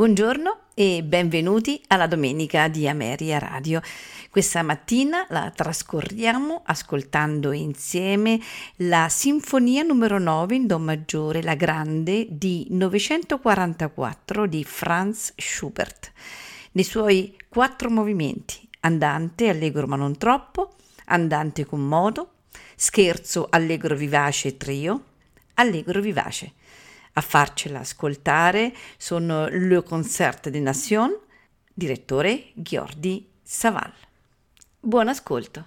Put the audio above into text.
Buongiorno e benvenuti alla domenica di Ameria Radio. Questa mattina la trascorriamo ascoltando insieme la Sinfonia numero 9 in Do maggiore, la grande di 944 di Franz Schubert, nei suoi quattro movimenti, andante, allegro ma non troppo, andante con modo, scherzo, allegro vivace trio, allegro vivace. A farcela ascoltare sono Le Concert des Nations, direttore Ghiordi Saval. Buon ascolto.